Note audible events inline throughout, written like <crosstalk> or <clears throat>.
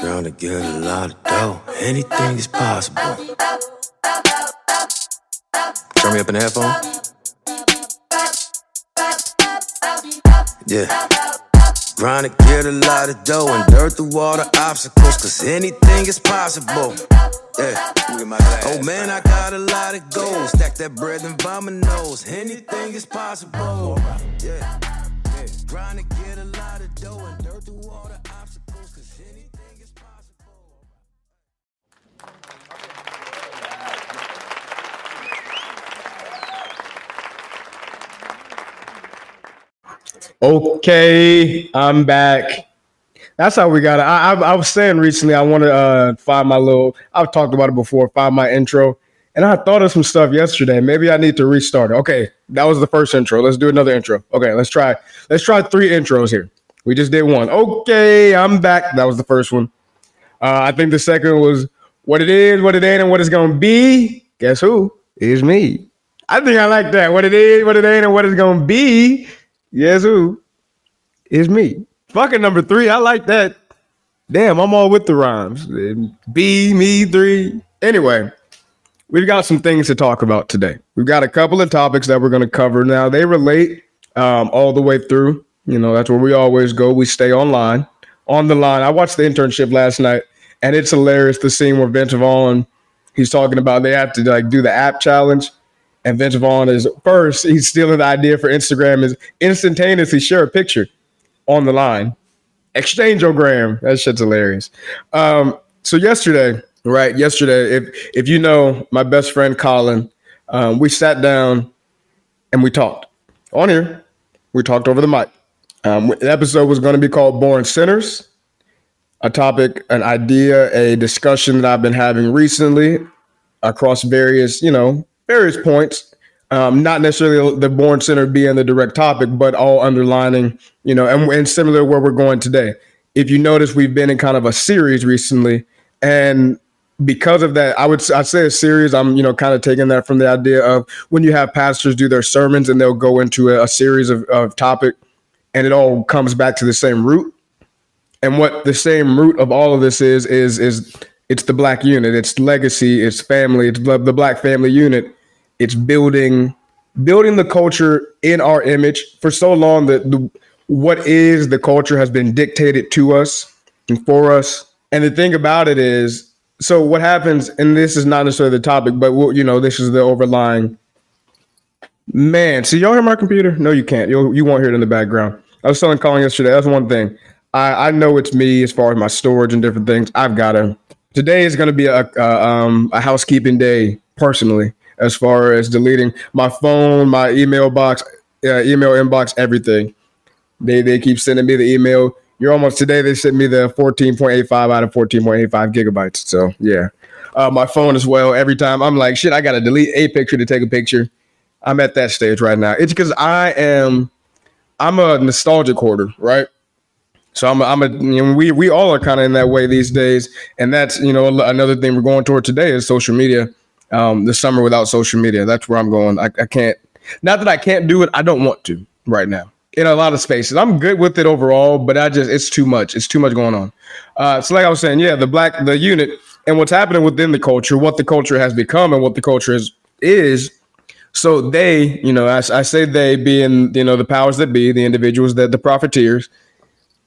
Girl, to get a lot of dough, anything is possible. Turn me up in the headphone. Yeah. Grind to get a lot of dough and dirt through all the obstacles, cause anything is possible. Yeah. Oh man, I got a lot of goals. Stack that bread and vomit nose. Anything is possible. Yeah. Grind to dirt through all the obstacles, cause anything is possible. Okay, I'm back. That's how we got it. I, I, I was saying recently, I want to uh, find my little. I've talked about it before. Find my intro, and I thought of some stuff yesterday. Maybe I need to restart it. Okay, that was the first intro. Let's do another intro. Okay, let's try. Let's try three intros here. We just did one. Okay, I'm back. That was the first one. Uh, I think the second was what it is, what it ain't, and what it's gonna be. Guess who? Is me. I think I like that. What it is, what it ain't, and what it's gonna be. Guess who? Is me. Fucking number three. I like that. Damn, I'm all with the rhymes. B, me, three. Anyway, we've got some things to talk about today. We've got a couple of topics that we're going to cover. Now, they relate um, all the way through. You know, that's where we always go. We stay online, on the line. I watched the internship last night, and it's hilarious the scene where Vince Vaughn, he's talking about they have to like do the app challenge. And Vince Vaughn is first, he's stealing the idea for Instagram is instantaneously share a picture on the line. Exchange Exchangeogram. That shit's hilarious. Um, so yesterday, right? Yesterday, if if you know my best friend Colin, um, we sat down and we talked on here. We talked over the mic. Um, the episode was going to be called "Born Sinners," a topic, an idea, a discussion that I've been having recently across various, you know, various points. Um, not necessarily the born sinner being the direct topic, but all underlining, you know, and, and similar where we're going today. If you notice, we've been in kind of a series recently, and because of that, I would I say a series. I'm you know kind of taking that from the idea of when you have pastors do their sermons and they'll go into a, a series of, of topic, and it all comes back to the same root. And what the same root of all of this is is is it's the black unit, it's legacy, it's family, it's the, black family unit. It's building building the culture in our image for so long that the what is the culture has been dictated to us and for us. And the thing about it is so what happens and this is not necessarily the topic but you know this is the overlying man see y'all hear my computer? No you can't. You you won't hear it in the background i was telling colin yesterday that's one thing i i know it's me as far as my storage and different things i've got to today is going to be a, a um a housekeeping day personally as far as deleting my phone, my email box, uh, email inbox, everything. They they keep sending me the email. You're almost today. They sent me the 14.85 out of 14.85 gigabytes. So yeah, uh, my phone as well. Every time I'm like, shit, I gotta delete a picture to take a picture. I'm at that stage right now. It's because I am, I'm a nostalgic hoarder, right? So I'm, a, I'm a, you know, we we all are kind of in that way these days, and that's you know another thing we're going toward today is social media um, the summer without social media. That's where I'm going. I, I can't. Not that I can't do it. I don't want to right now in a lot of spaces. I'm good with it overall, but I just it's too much. It's too much going on. Uh, so like I was saying, yeah, the black the unit and what's happening within the culture, what the culture has become, and what the culture is is. So they, you know, I, I say they being you know the powers that be, the individuals that the profiteers,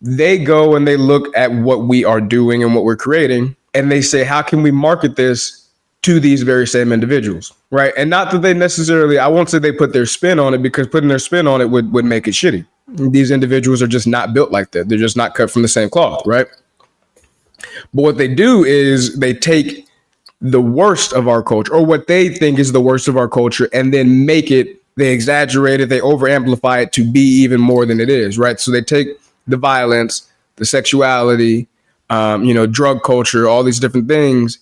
they go and they look at what we are doing and what we're creating, and they say, how can we market this to these very same individuals, right? And not that they necessarily, I won't say they put their spin on it because putting their spin on it would, would make it shitty. These individuals are just not built like that. They're just not cut from the same cloth, right? But what they do is they take the worst of our culture or what they think is the worst of our culture and then make it, they exaggerate it, they overamplify it to be even more than it is, right? So they take the violence, the sexuality, um, you know, drug culture, all these different things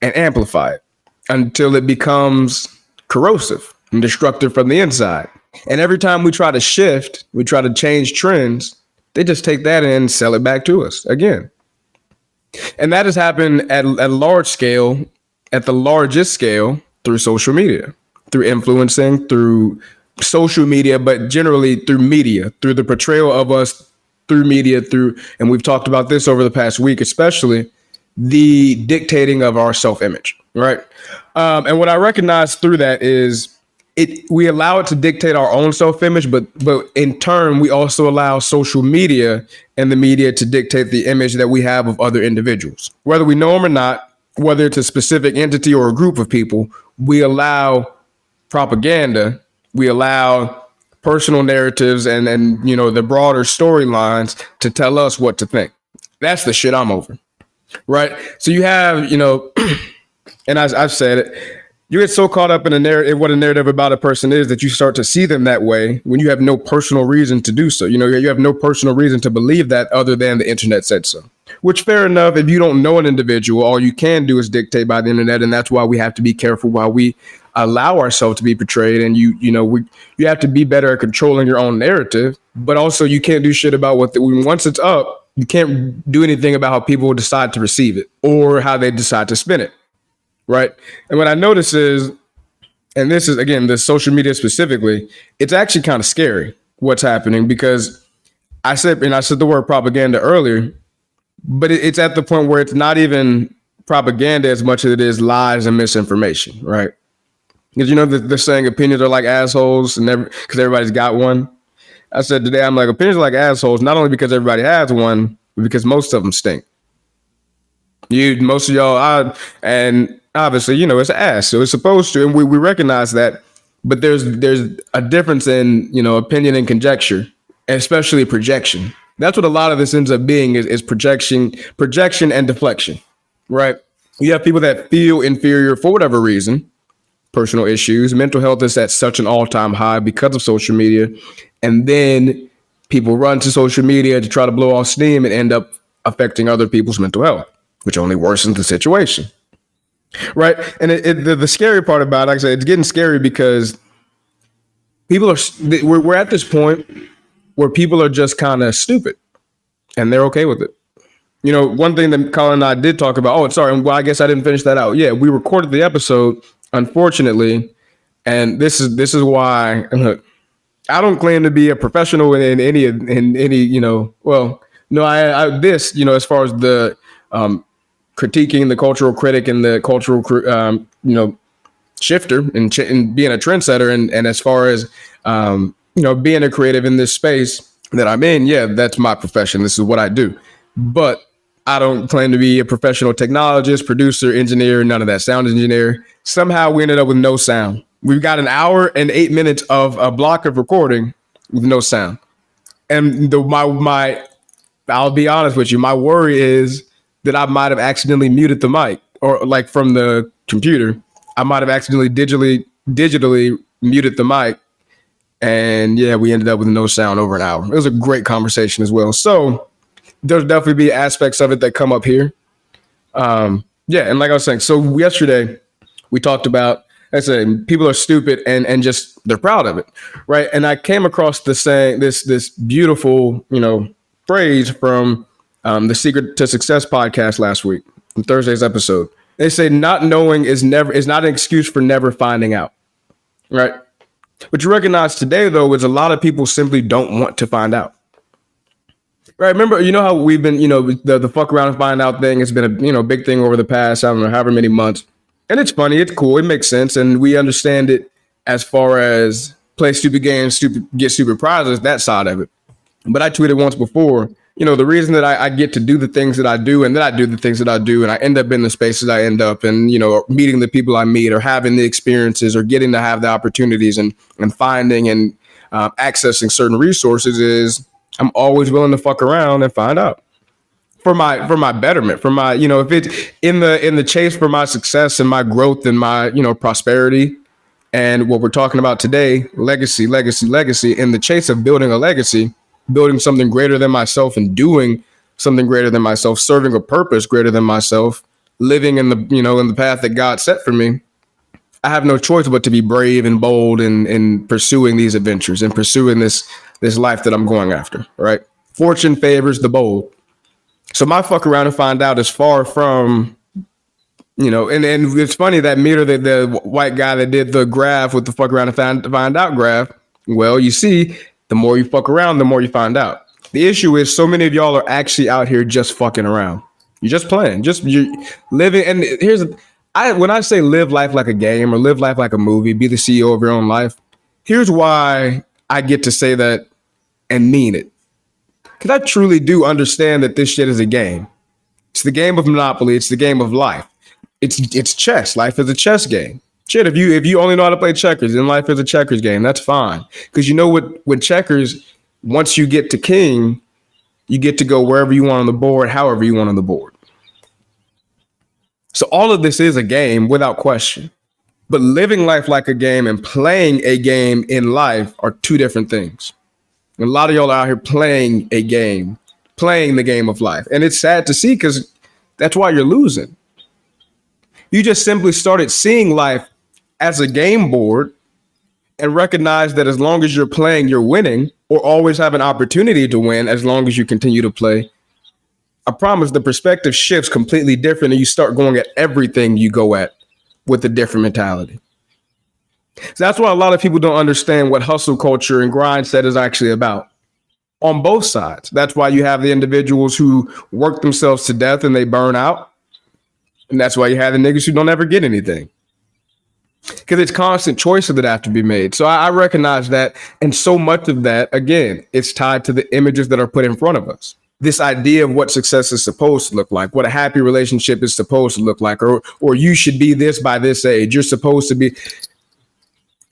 and amplify it until it becomes corrosive and destructive from the inside. And every time we try to shift, we try to change trends, they just take that and sell it back to us again. And that has happened at, at large scale, at the largest scale through social media, through influencing, through social media, but generally through media, through the portrayal of us through media, through, and we've talked about this over the past week, especially the dictating of our self image, right? Um, and what I recognize through that is it we allow it to dictate our own self image, but but in turn we also allow social media and the media to dictate the image that we have of other individuals, whether we know them or not. Whether it's a specific entity or a group of people, we allow propaganda, we allow personal narratives and and you know the broader storylines to tell us what to think. That's the shit I'm over. Right? So you have, you know, <clears throat> and I've said it, you get so caught up in a narrative, what a narrative about a person is, that you start to see them that way when you have no personal reason to do so. You know, you have no personal reason to believe that other than the internet said so. Which, fair enough, if you don't know an individual, all you can do is dictate by the internet, and that's why we have to be careful while we allow ourselves to be portrayed. And you, you know, we you have to be better at controlling your own narrative, but also you can't do shit about what the, once it's up, you can't do anything about how people decide to receive it or how they decide to spin it right? And what I notice is, and this is again the social media specifically, it's actually kind of scary what's happening because I said and I said the word propaganda earlier, but it's at the point where it's not even propaganda as much as it is lies and misinformation, right? Because you know the, they're saying opinions are like assholes, and because everybody's got one. I said today I'm like opinions are like assholes, not only because everybody has one, but because most of them stink. You, most of y'all, I, and obviously, you know, it's ass, so it's supposed to, and we, we recognize that. But there's there's a difference in you know opinion and conjecture, especially projection. That's what a lot of this ends up being is, is projection, projection and deflection, right? You have people that feel inferior for whatever reason, personal issues, mental health is at such an all-time high because of social media, and then people run to social media to try to blow off steam and end up affecting other people's mental health, which only worsens the situation right? And it, it, the, the scary part about it, I said, it's getting scary because people are we're, we're at this point where people are just kind of stupid, and they're okay with it. You know, one thing that Colin and I did talk about. Oh, sorry. Well, I guess I didn't finish that out. Yeah, we recorded the episode, unfortunately, and this is this is why. <laughs> Look, I don't claim to be a professional in, in any in any you know. Well, no, I, I this you know as far as the um, critiquing the cultural critic and the cultural, um, you know, shifter and, and, being a trendsetter. And, and as far as, um, you know, being a creative in this space that I'm in, yeah, that's my profession. This is what I do. But I don't claim to be a professional technologist, producer, engineer, none of that, sound engineer. Somehow we ended up with no sound. We've got an hour and eight minutes of a block of recording with no sound. And the my my I'll be honest with you, my worry is that I might have accidentally muted the mic or like from the computer. I might have accidentally digitally digitally muted the mic. And yeah, we ended up with no sound over an hour. It was a great conversation as well. So there's definitely be aspects of it that come up here. Um, yeah, and like I was saying, so yesterday we talked about I said people are stupid and and just they're proud of it, right? And I came across the saying this this beautiful you know phrase from um, the Secret to Success podcast last week, Thursday's episode. They say not knowing is never is not an excuse for never finding out. Right. What you recognize today though is a lot of people simply don't want to find out. Right. Remember, you know how we've been, you know, the, the fuck around and find out thing has been a you know big thing over the past, I don't know, however many months. And it's funny, it's cool, it makes sense, and we understand it as far as play stupid games, stupid get stupid prizes, that side of it. But I tweeted once before you know, the reason that I, I, get to do the things that I do and that I do the things that I do and I end up in the spaces I end up and, you know, meeting the people I meet or having the experiences or getting to have the opportunities and, and finding and uh, accessing certain resources is I'm always willing to fuck around and find out for my for my betterment for my you know if it's in the in the chase for my success and my growth and my you know prosperity and what we're talking about today legacy legacy legacy in the chase of building a legacy building something greater than myself and doing something greater than myself, serving a purpose greater than myself, living in the you know in the path that God set for me. I have no choice but to be brave and bold in in pursuing these adventures and pursuing this this life that I'm going after. Right? Fortune favors the bold. So my fuck around and find out is far from you know, and, and it's funny that meter that the white guy that did the graph with the fuck around and find, find out graph. Well, you see, the more you fuck around, the more you find out. The issue is so many of y'all are actually out here just fucking around. You're just playing, just you're living. And here's, I when I say live life like a game or live life like a movie, be the CEO of your own life. Here's why I get to say that and mean it. Because I truly do understand that this shit is a game. It's the game of Monopoly. It's the game of life. It's it's chess. Life is a chess game. Shit, if you if you only know how to play checkers, then life is a checkers game. That's fine. Because you know what with checkers, once you get to king, you get to go wherever you want on the board, however you want on the board. So all of this is a game without question. But living life like a game and playing a game in life are two different things. And a lot of y'all are out here playing a game, playing the game of life. And it's sad to see because that's why you're losing. You just simply started seeing life as a game board and recognize that as long as you're playing, you're winning, or always have an opportunity to win as long as you continue to play. I promise the perspective shifts completely different and you start going at everything you go at with a different mentality. So that's why a lot of people don't understand what hustle culture and grind set is actually about on both sides. That's why you have the individuals who work themselves to death and they burn out. And that's why you have the niggas who don't ever get anything. Because it's constant choices that have to be made. So I, I recognize that. And so much of that, again, it's tied to the images that are put in front of us this idea of what success is supposed to look like, what a happy relationship is supposed to look like, or or you should be this by this age. You're supposed to be.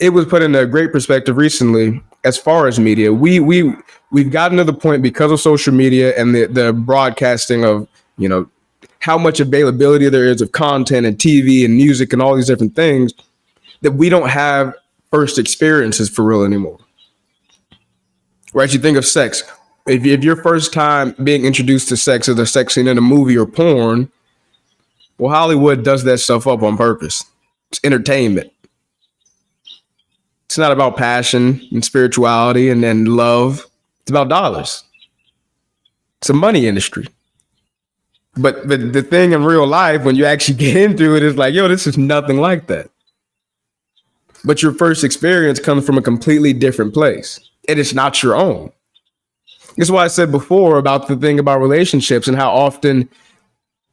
It was put in a great perspective recently as far as media. We we we've gotten to the point because of social media and the the broadcasting of you know how much availability there is of content and TV and music and all these different things that we don't have first experiences for real anymore. Right? You think of sex if, if your first time being introduced to sex is a sex scene in a movie or porn, well, Hollywood does that stuff up on purpose. It's entertainment. It's not about passion and spirituality and, and love. It's about dollars. It's a money industry. But but the thing in real life, when you actually <laughs> get into it, is like, yo, this is nothing like that. But your first experience comes from a completely different place. And it's not your own. That's why I said before about the thing about relationships and how often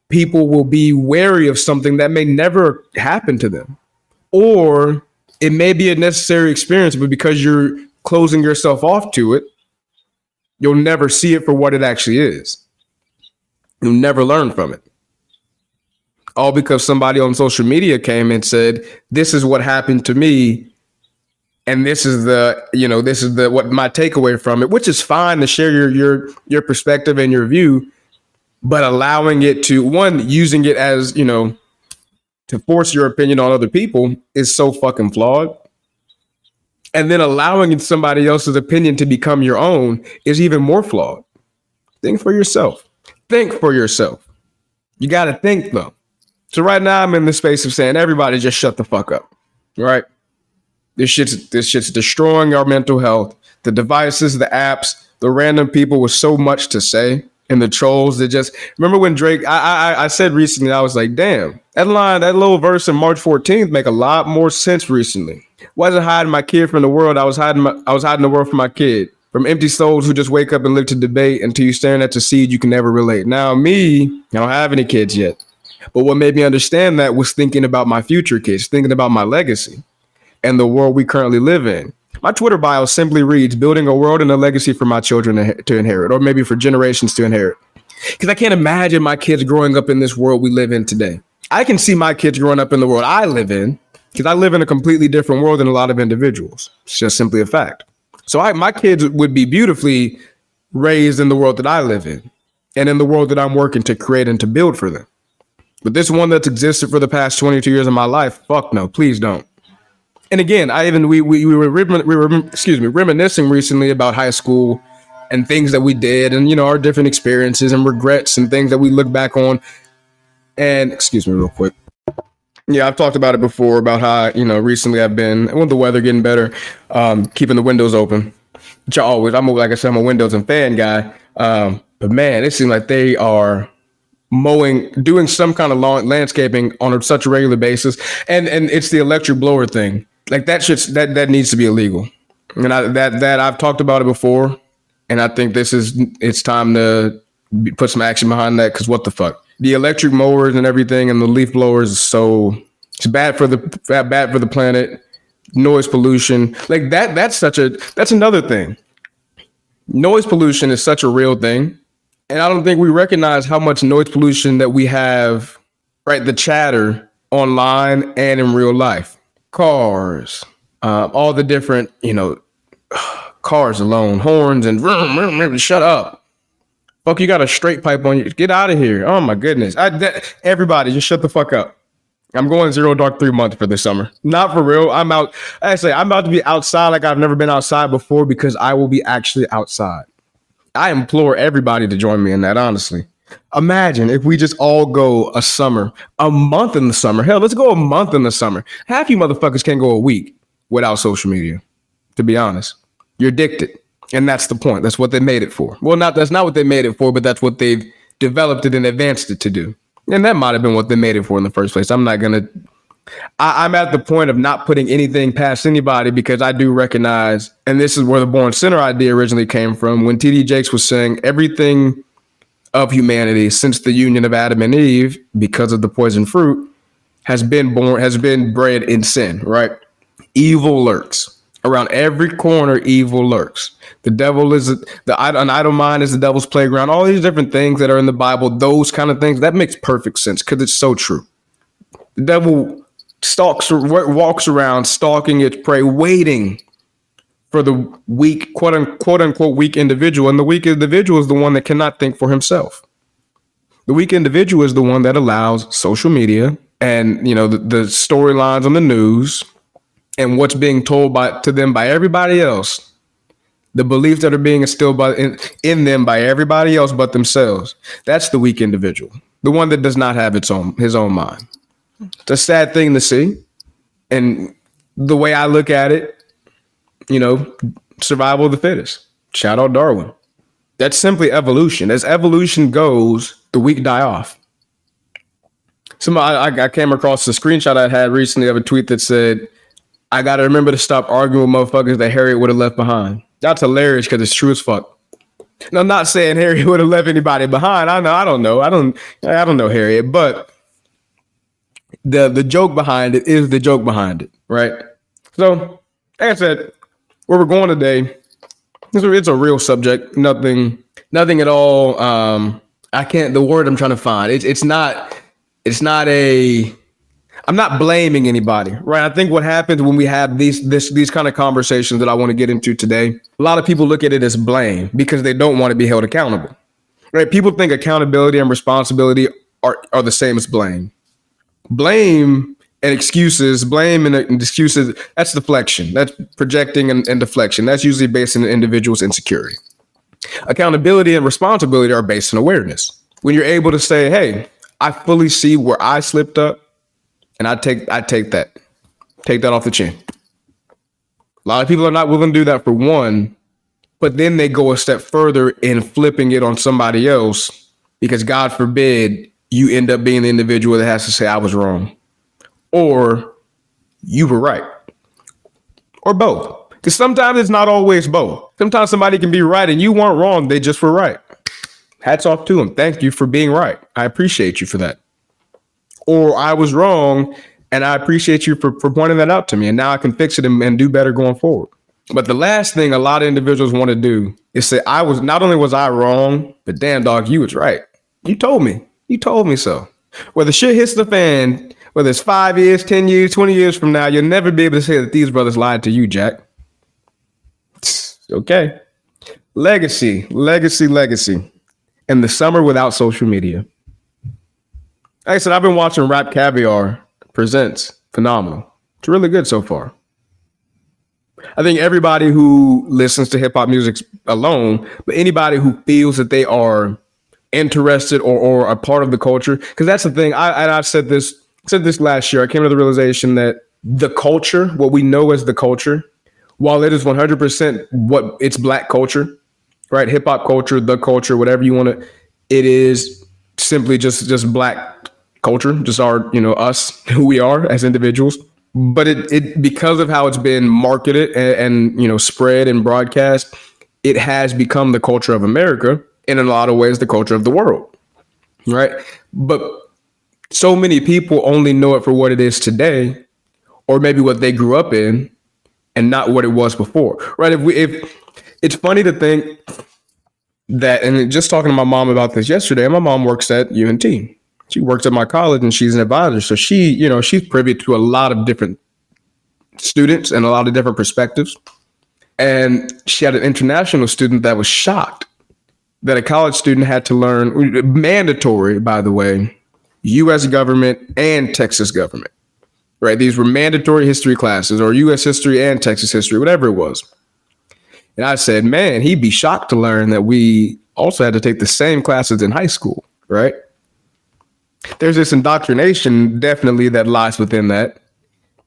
people will be wary of something that may never happen to them. Or it may be a necessary experience, but because you're closing yourself off to it, you'll never see it for what it actually is. You'll never learn from it. All because somebody on social media came and said, This is what happened to me and this is the you know this is the what my takeaway from it which is fine to share your your your perspective and your view but allowing it to one using it as you know to force your opinion on other people is so fucking flawed. And then allowing somebody else's opinion to become your own is even more flawed. Think for yourself. Think for yourself. You got to think though so right now i'm in the space of saying everybody just shut the fuck up right this shit's this shit's destroying our mental health. The devices, the apps, the random people with so much to say, and the trolls that just remember when Drake. I I I said recently, I was like, damn, that line, that little verse in March 14th make a lot more sense recently. Wasn't hiding my kid from the world. I was hiding my, I was hiding the world from my kid. From empty souls who just wake up and live to debate until you staring at the seed you can never relate. Now, me, I don't have any kids yet. But what made me understand that was thinking about my future kids, thinking about my legacy and the world we currently live in. My Twitter bio simply reads building a world and a legacy for my children to inherit, or maybe for generations to inherit. Because I can't imagine my kids growing up in this world we live in today. I can see my kids growing up in the world I live in because I live in a completely different world than a lot of individuals. It's just simply a fact. So I, my kids would be beautifully raised in the world that I live in and in the world that I'm working to create and to build for them. But this one that's existed for the past 22 years of my life, fuck no, please don't and again, I even we we, we were we were excuse me reminiscing recently about high school and things that we did, and you know our different experiences and regrets and things that we look back on. And excuse me, real quick. Yeah, I've talked about it before about how you know recently I've been with the weather getting better, um, keeping the windows open. Which I always, I'm like I said, I'm a windows and fan guy. Um, but man, it seems like they are mowing, doing some kind of lawn landscaping on a, such a regular basis, and and it's the electric blower thing like that shit's that that needs to be illegal. And I, that that I've talked about it before. and I think this is it's time to put some action behind that. Because what the fuck, the electric mowers and everything, and the leaf blowers is so it's bad for the bad for the planet. Noise pollution, like that. That's such a that's another thing. Noise pollution is such a real thing, and I don't think we recognize how much noise pollution that we have. Right, the chatter online and in real life, cars, uh, all the different you know <sighs> cars alone, horns and vroom, vroom, vroom, shut up. Fuck, you got a straight pipe on you. Get out of here. Oh my goodness. I, that, everybody, just shut the fuck up. I'm going zero dark three months for this summer. Not for real. I'm out. Actually, I'm about to be outside like I've never been outside before because I will be actually outside. I implore everybody to join me in that, honestly. Imagine if we just all go a summer, a month in the summer. Hell, let's go a month in the summer. Half you motherfuckers can't go a week without social media, to be honest. You're addicted. And that's the point. That's what they made it for. Well, not that's not what they made it for, but that's what they've developed it and advanced it to do. And that might have been what they made it for in the first place. I'm not gonna I, am at the point of not putting anything past anybody because I do recognize, and this is where the born sinner idea originally came from, when TD Jakes was saying everything of humanity since the union of Adam and Eve, because of the poison fruit, has been born, has been bred in sin, right? Evil lurks. Around every corner evil lurks. The devil is the an idle mind is the devil's playground. All these different things that are in the bible those kind of things that makes perfect sense because it's so true. The devil stalks walks around stalking its prey waiting for the weak quote unquote, unquote weak individual. And the weak individual is the one that cannot think for himself. The weak individual is the one that allows social media and you know the, the storylines on the news and what's being told by to them by everybody else. The beliefs that are being instilled by in, in them by everybody else but themselves. That's the weak individual. The one that does not have its own his own mind it's a sad thing to see and the way i look at it you know survival of the fittest shout out darwin that's simply evolution as evolution goes the weak die off some I, I came across a screenshot i had recently of a tweet that said I gotta remember to stop arguing with motherfuckers that Harriet would have left behind. That's hilarious because it's true as fuck. And I'm not saying Harriet <laughs> would have left anybody behind. I know, I don't know. I don't I don't know Harriet, but the the joke behind it is the joke behind it, right? So, like I said, where we're going today, it's a, it's a real subject. Nothing, nothing at all. Um, I can't. The word I'm trying to find. It's it's not. It's not a I'm not blaming anybody, right? I think what happens when we have these this these kind of conversations that I want to get into today, a lot of people look at it as blame because they don't want to be held accountable. Right? People think accountability and responsibility are, are the same as blame. Blame and excuses, blame and, excuses, that's deflection. That's projecting and, and deflection. That's usually based on an individual's insecurity. Accountability and responsibility are based on awareness. When you're able to say, hey, I fully see where I slipped up and I take I take that. Take that off the chin. A lot of people are not willing to do that for one, but then they go a step further in flipping it on somebody else because God forbid you end up being the individual that has to say I was wrong or you were right or both. Because sometimes it's not always both. Sometimes somebody can be right and you weren't wrong, they just were right. Hats off to them. Thank you for being right. I appreciate you for that or I was wrong. And I appreciate you for, for pointing that out to me. And now I can fix it and, and do better going forward. But the last thing a lot of individuals want to do is say, I was not only was I wrong, but damn dog, you was right. You told me. You told me so. Whether shit hits the fan, whether it's five years, 10 years, 20 years from now, you'll never be able to say that these brothers lied to you, Jack. Okay. Legacy, legacy, legacy. And the summer without social media. Like I said, I've been watching Rap Caviar Presents. Phenomenal. It's really good so far. I think everybody who listens to hip hop music alone, but anybody who feels that they are interested or, or a part of the culture, because that's the thing. I and I said this said this last year. I came to the realization that the culture, what we know as the culture, while it is 100% what it's black culture, right? Hip hop culture, the culture, whatever you want to, it is simply just just black culture, just our, you know, us, <laughs> who we are as individuals. But it, it because of how it's been marketed and, and you know spread and broadcast, it has become the culture of America, in a lot of ways, the culture of the world, right? But so many people only know it for what it is today, or maybe what they grew up in, and not what it was before, right? If we, if it's funny to think that, and just talking to my mom about this yesterday, my mom works at UNT. She works at my college, and she's an advisor, so she, you know, she's privy to a lot of different students and a lot of different perspectives. And she had an international student that was shocked that a college student had to learn mandatory, by the way, US government and Texas government. Right? These were mandatory history classes or US history and Texas history, whatever it was. And I said, man, he'd be shocked to learn that we also had to take the same classes in high school, right? There's this indoctrination definitely that lies within that.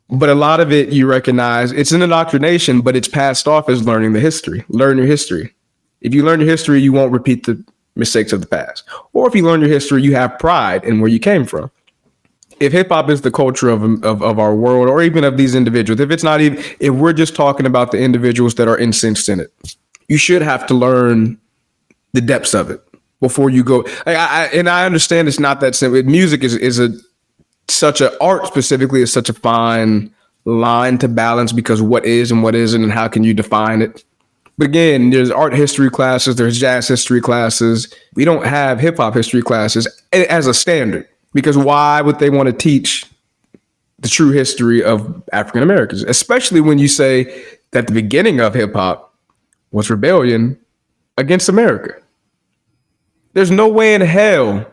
But a lot of it you recognize it's an indoctrination, but it's passed off as learning the history. Learn your history. If you learn your history, you won't repeat the mistakes of the past. Or if you learn your history, you have pride in where you came from. If hip hop is the culture of, of, of our world, or even of these individuals, if it's not even, if we're just talking about the individuals that are incensed in it, you should have to learn the depths of it before you go. I, I, and I understand it's not that simple. Music is is a such a art specifically is such a fine line to balance because what is and what isn't and how can you define it but again there's art history classes there's jazz history classes we don't have hip hop history classes as a standard because why would they want to teach the true history of African Americans especially when you say that the beginning of hip hop was rebellion against America there's no way in hell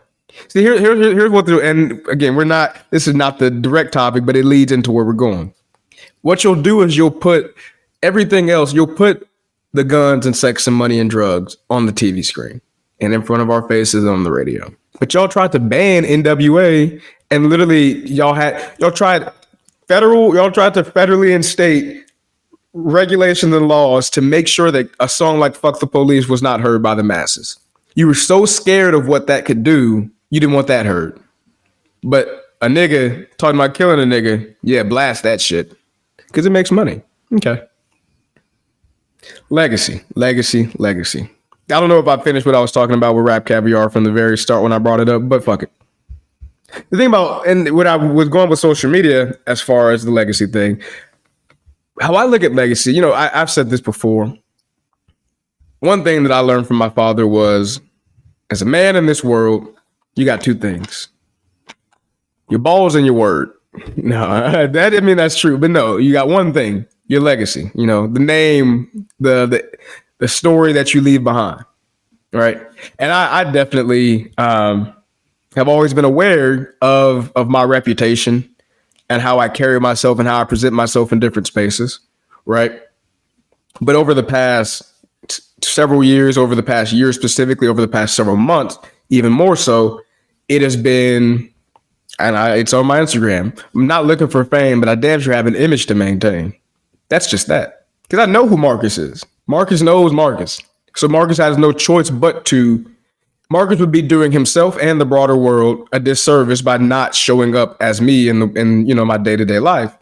See, here, here, here's what the and again, we're not. This is not the direct topic, but it leads into where we're going. What you'll do is you'll put everything else. You'll put the guns and sex and money and drugs on the TV screen and in front of our faces on the radio. But y'all tried to ban NWA, and literally y'all had y'all tried federal. Y'all tried to federally and state regulations and laws to make sure that a song like "Fuck the Police" was not heard by the masses. You were so scared of what that could do you didn't want that heard. But a nigga talking about killing a nigga, yeah, blast that shit. Because it makes money. Okay. Legacy, legacy, legacy. I don't know if I finished what I was talking about with rap caviar from the very start when I brought it up, but fuck it. The thing about and when I was going with social media as far as the legacy thing, how I look at legacy, you know, I, I've said this before. One thing that I learned from my father was as a man in this world, you got two things your balls and your word. <laughs> No, <laughs> that I mean that's true, but no, you got one thing: your legacy. You know, the name, the the the story that you leave behind, right? And I, I definitely um, have always been aware of of my reputation and how I carry myself and how I present myself in different spaces, right? But over the past t- several years, over the past year specifically, over the past several months, even more so, it has been, and I, it's on my Instagram. I'm not looking for fame, but I damn sure have an image to maintain. That's just that. Because I know who Marcus is. Marcus knows Marcus. So Marcus has no choice but to. Marcus would be doing himself and the broader world a disservice by not showing up as me in the in you know my day to day life,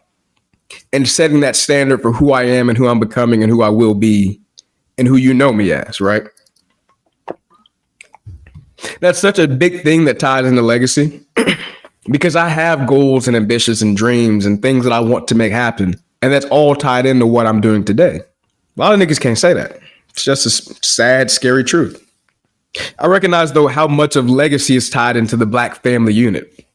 and setting that standard for who I am and who I'm becoming and who I will be, and who you know me as. Right that's such a big thing that ties into legacy <clears throat> because I have goals and ambitions and dreams and things that I want to make happen. And that's all tied into what I'm doing today. A lot of niggas can't say that. It's just a sad, scary truth. I recognize though how much of legacy is tied into the black family unit.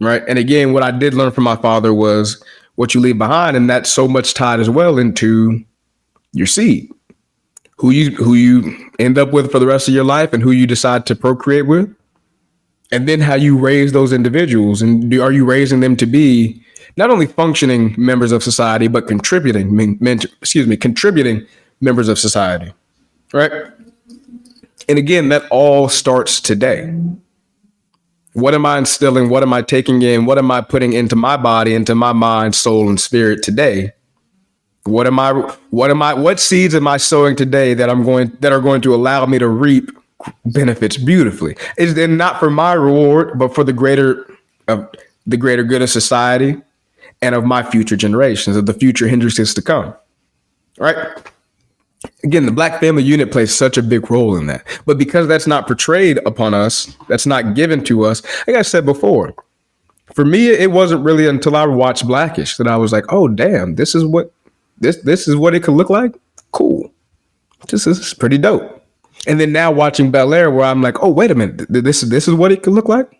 Right. And again, what I did learn from my father was what you leave behind, and that's so much tied as well into your seed who you who you end up with for the rest of your life and who you decide to procreate with and then how you raise those individuals and do, are you raising them to be not only functioning members of society but contributing men, excuse me contributing members of society right? And again that all starts today. What am i instilling? What am i taking in? What am i putting into my body into my mind soul and spirit today? What am I what am I what seeds am I sowing today that I'm going that are going to allow me to reap benefits beautifully? Is then not for my reward, but for the greater of the greater good of society and of my future generations, of the future hindrances to come. Right? again, the black family unit plays such a big role in that. But because that's not portrayed upon us, that's not given to us, like I said before, for me, it wasn't really until I watched Blackish that I was like, oh damn, this is what this this is what it could look like. Cool. This is pretty dope. And then now watching Bel Air, where I'm like, oh wait a minute, this this is what it could look like.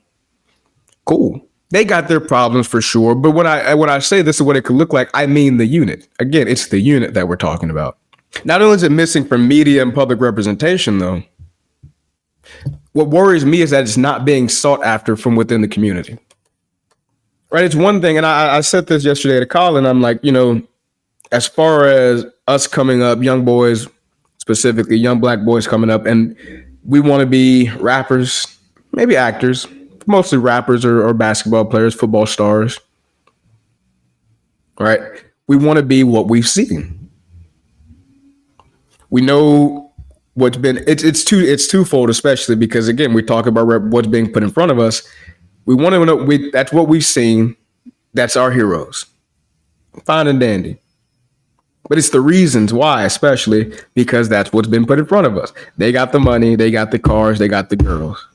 Cool. They got their problems for sure, but when I when I say this is what it could look like, I mean the unit. Again, it's the unit that we're talking about. Not only is it missing from media and public representation, though, what worries me is that it's not being sought after from within the community. Right? It's one thing, and I, I said this yesterday to Colin. I'm like, you know, as far as us coming up, young boys, specifically young black boys coming up, and we want to be rappers, maybe actors, mostly rappers or, or basketball players, football stars. Right? We want to be what we've seen we know what's been it's it's two it's twofold, especially because again we talk about what's being put in front of us. We want to know we that's what we've seen. That's our heroes. Fine and dandy. But it's the reasons why, especially because that's what's been put in front of us. They got the money, they got the cars, they got the girls.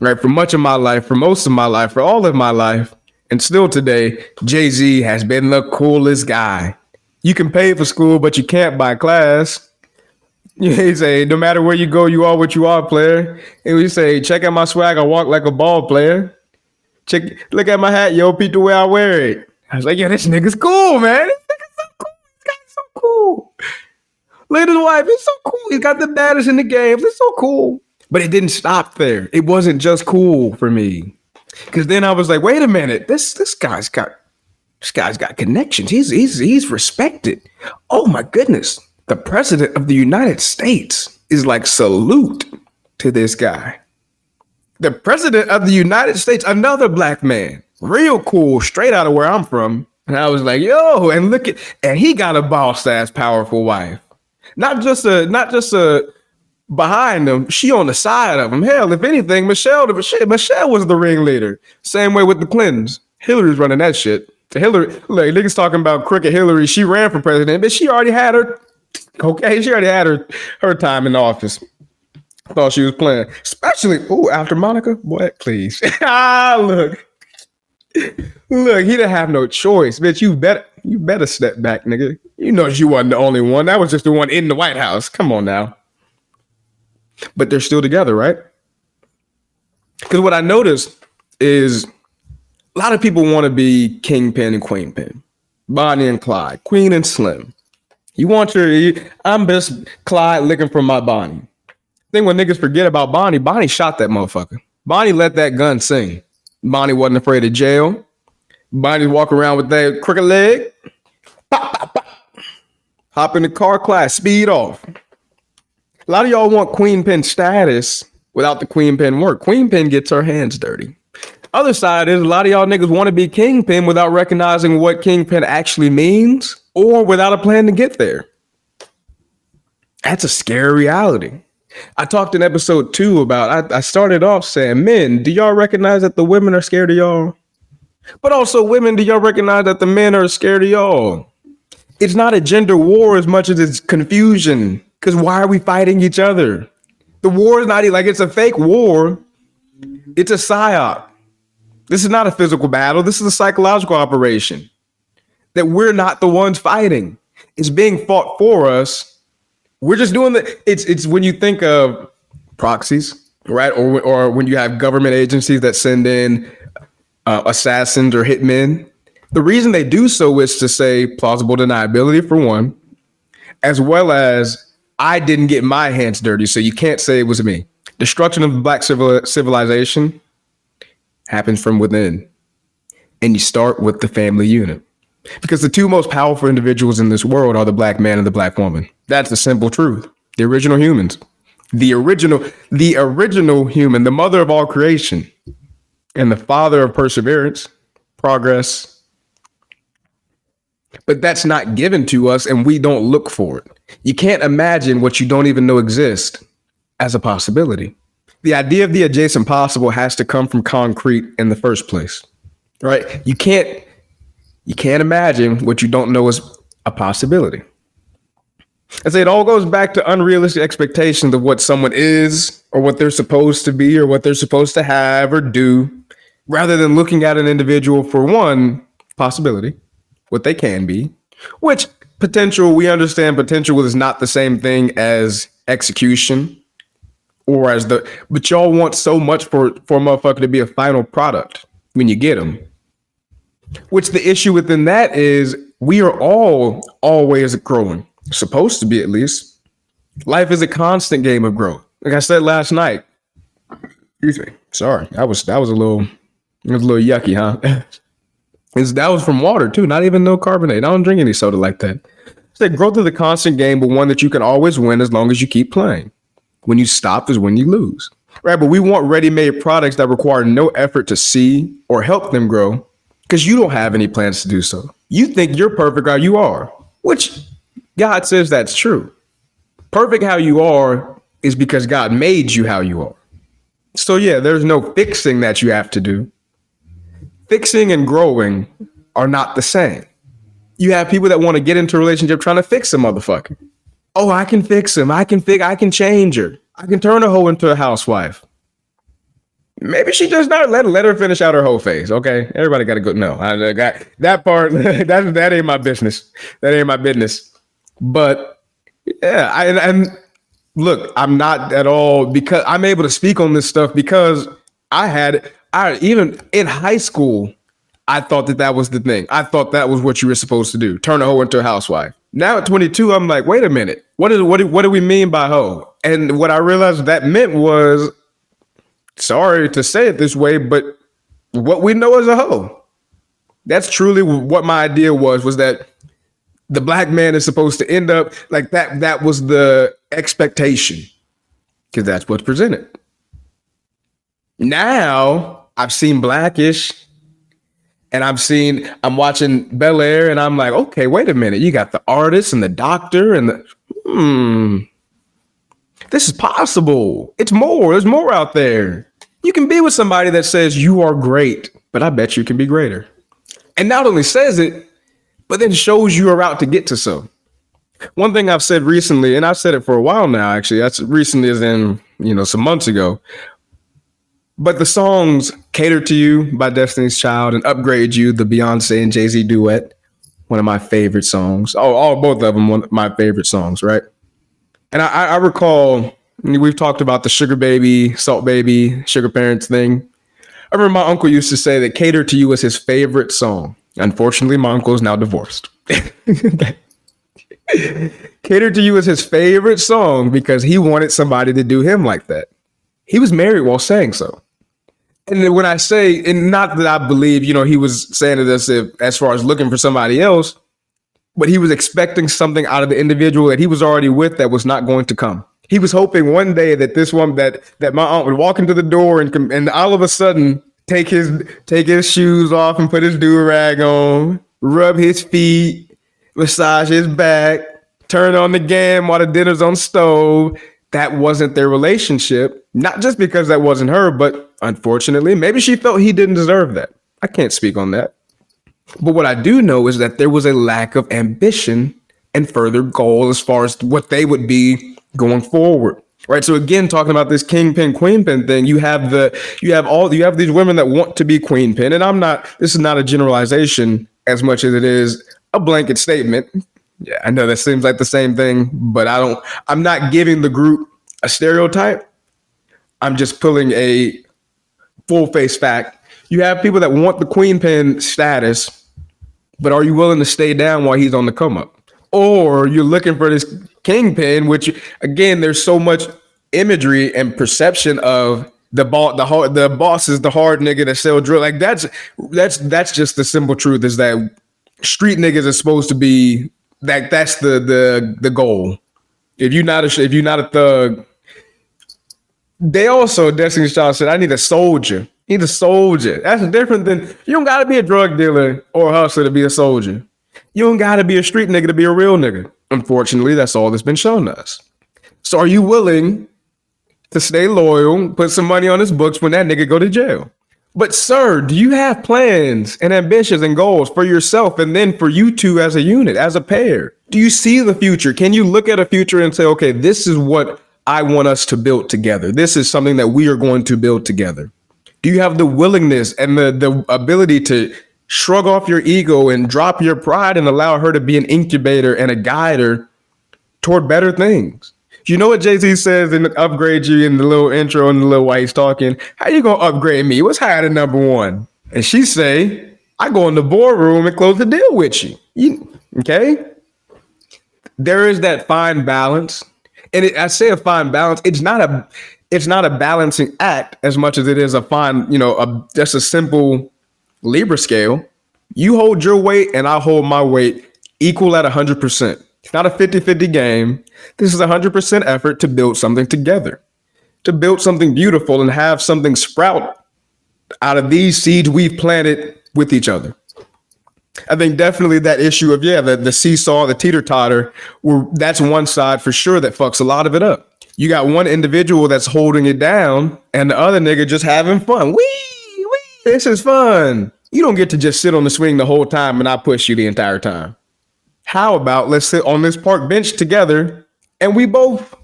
Right? For much of my life, for most of my life, for all of my life, and still today, Jay Z has been the coolest guy you can pay for school, but you can't buy class. <laughs> He say, no matter where you go, you are what you are, player. And we say, check out my swag, I walk like a ball player. Check, look at my hat, yo, Pete, the way I wear it. I was like, yo, this nigga's cool, man. This nigga's so cool. This guy's so cool. Look at his wife. He's so cool. He's got the baddest in the game. It's so cool. But it didn't stop there. It wasn't just cool for me. Cause then I was like, wait a minute, this this guy's got this guy's got connections. He's he's he's respected. Oh my goodness. The president of the United States is like salute to this guy. The president of the United States, another black man, real cool, straight out of where I'm from. And I was like, yo, and look at and he got a boss ass powerful wife. Not just a not just a behind them. she on the side of him. Hell, if anything, Michelle, Michelle was the ringleader. Same way with the Clintons. Hillary's running that shit. Hillary, like niggas talking about crooked Hillary. She ran for president, but she already had her. Okay, she already had her her time in office. Thought she was playing, especially oh after Monica. What, please. <laughs> ah, look, look, he didn't have no choice, bitch. You better you better step back, nigga. You know you wasn't the only one. That was just the one in the White House. Come on now. But they're still together, right? Because what I noticed is a lot of people want to be kingpin and queenpin, Bonnie and Clyde, Queen and Slim. You want your, I'm just Clyde looking for my Bonnie. Thing when niggas forget about Bonnie, Bonnie shot that motherfucker. Bonnie let that gun sing. Bonnie wasn't afraid of jail. Bonnie walk around with that crooked leg. Pop, pop, pop. Hop in the car class, speed off. A lot of y'all want queen pin status without the queen pin work. Queen pin gets her hands dirty. Other side is a lot of y'all niggas want to be kingpin without recognizing what kingpin actually means or without a plan to get there. That's a scary reality. I talked in episode two about, I, I started off saying, men, do y'all recognize that the women are scared of y'all? But also, women, do y'all recognize that the men are scared of y'all? It's not a gender war as much as it's confusion. Because why are we fighting each other? The war is not like it's a fake war, it's a psyop. This is not a physical battle. This is a psychological operation that we're not the ones fighting. It's being fought for us. We're just doing the. It's it's when you think of proxies, right? Or or when you have government agencies that send in uh, assassins or hitmen. The reason they do so is to say plausible deniability for one, as well as I didn't get my hands dirty, so you can't say it was me. Destruction of black civil, civilization happens from within. And you start with the family unit. Because the two most powerful individuals in this world are the black man and the black woman. That's the simple truth. The original humans. The original, the original human, the mother of all creation, and the father of perseverance, progress. But that's not given to us, and we don't look for it. You can't imagine what you don't even know exists as a possibility. The idea of the adjacent possible has to come from concrete in the first place right? You can't you can't imagine what you don't know is a possibility. I say it all goes back to unrealistic expectations of what someone is or what they're supposed to be or what they're supposed to have or do, rather than looking at an individual for one possibility, what they can be, which potential, we understand potential is not the same thing as execution or as the, but y'all want so much for, for a motherfucker to be a final product when you get them. Which the issue within that is we are all always growing, supposed to be at least. Life is a constant game of growth. Like I said last night. Excuse me. Sorry, that was that was a little it was a little yucky, huh? <laughs> It's, that was from water too, not even no carbonate. I don't drink any soda like that. It's growth is a constant game, but one that you can always win as long as you keep playing. When you stop is when you lose. Right, but we want ready-made products that require no effort to see or help them grow because you don't have any plans to do so. You think you're perfect how you are, which God says that's true. Perfect how you are is because God made you how you are. So, yeah, there's no fixing that you have to do. Fixing and growing are not the same. You have people that want to get into a relationship trying to fix a motherfucker. Oh, I can fix him. I can fix. I can change her. I can turn a hoe into a housewife. Maybe she just not let let her finish out her whole phase. Okay, everybody got to go. No, I got that part. <laughs> that that ain't my business. That ain't my business. But yeah, I and, and look, I'm not at all because I'm able to speak on this stuff because I had I even in high school I thought that that was the thing. I thought that was what you were supposed to do: turn a hoe into a housewife. Now at 22, I'm like, wait a minute, what is what? Do, what do we mean by hoe? And what I realized that meant was, sorry to say it this way, but what we know as a hoe. That's truly what my idea was. Was that the black man is supposed to end up like that? That was the expectation because that's what's presented. Now I've seen Blackish and I've seen, I'm watching Bel Air, and I'm like, okay, wait a minute. You got the artist and the doctor, and the, hmm, this is possible. It's more. There's more out there. You can be with somebody that says you are great, but I bet you can be greater. And not only says it, but then shows you a route to get to so. One thing I've said recently, and I've said it for a while now, actually, that's recently as in, you know, some months ago, but the songs Cater to You by Destiny's Child and Upgrade You, the Beyonce and Jay Z duet, one of my favorite songs. Oh, all both of them, one of my favorite songs, right? And I, I recall we've talked about the Sugar Baby, Salt Baby, Sugar Parents thing. I remember my uncle used to say that Cater to You was his favorite song. Unfortunately, my uncle is now divorced. <laughs> Cater to You is his favorite song because he wanted somebody to do him like that. He was married while saying so and when I say, and not that I believe, you know, he was saying to us if, as far as looking for somebody else, but he was expecting something out of the individual that he was already with that was not going to come. He was hoping one day that this one that that my aunt would walk into the door and and all of a sudden take his take his shoes off and put his do rag on, rub his feet, massage his back, turn on the game while the dinner's on stove. That wasn't their relationship. Not just because that wasn't her, but unfortunately. Maybe she felt he didn't deserve that. I can't speak on that. But what I do know is that there was a lack of ambition and further goal as far as what they would be going forward. Right. So again, talking about this kingpin, queenpin thing, you have the you have all you have these women that want to be queenpin. And I'm not this is not a generalization as much as it is a blanket statement. Yeah, I know that seems like the same thing, but I don't I'm not giving the group a stereotype. I'm just pulling a full face fact. You have people that want the queen pin status, but are you willing to stay down while he's on the come up? Or you're looking for this kingpin, which again, there's so much imagery and perception of the boss, the hard, the boss is the hard nigga that sell drill. Like that's that's that's just the simple truth is that street niggas are supposed to be that that's the the the goal. If you're not a if you're not a thug, they also Destiny's Child said, "I need a soldier. Need a soldier." That's different than you don't got to be a drug dealer or a hustler to be a soldier. You don't got to be a street nigga to be a real nigga. Unfortunately, that's all that's been shown to us. So, are you willing to stay loyal, put some money on his books when that nigga go to jail? But, sir, do you have plans and ambitions and goals for yourself and then for you two as a unit, as a pair? Do you see the future? Can you look at a future and say, okay, this is what I want us to build together. This is something that we are going to build together. Do you have the willingness and the, the ability to shrug off your ego and drop your pride and allow her to be an incubator and a guider toward better things? You know what Jay Z says in upgrade you in the little intro and the little while he's talking? How you gonna upgrade me? What's higher than number one? And she say, I go in the boardroom and close the deal with you. you okay? There is that fine balance and it, I say a fine balance. It's not a it's not a balancing act as much as it is a fine, you know, a, just a simple Libra scale. You hold your weight and I hold my weight equal at 100%. It's not a 50 50 game. This is 100% effort to build something together, to build something beautiful and have something sprout out of these seeds we've planted with each other. I think definitely that issue of yeah, the, the seesaw, the teeter totter, that's one side for sure that fucks a lot of it up. You got one individual that's holding it down, and the other nigga just having fun. Wee, wee, this is fun. You don't get to just sit on the swing the whole time and I push you the entire time. How about let's sit on this park bench together and we both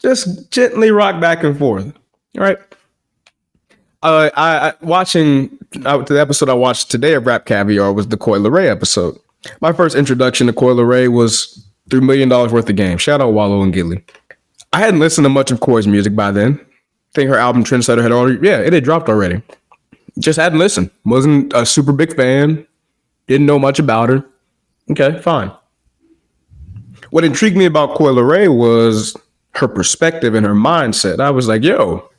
just gently rock back and forth. All right. Uh, I, I watching uh, the episode I watched today of Rap Caviar was the Coi Leray episode. My first introduction to Coi Leray was three million dollars worth of game. Shout out Wallo and Gillie. I hadn't listened to much of Coi's music by then. I think her album Trendsetter had already yeah, it had dropped already. Just hadn't listened. Wasn't a super big fan. Didn't know much about her. Okay, fine. What intrigued me about Coi Leray was her perspective and her mindset. I was like, yo,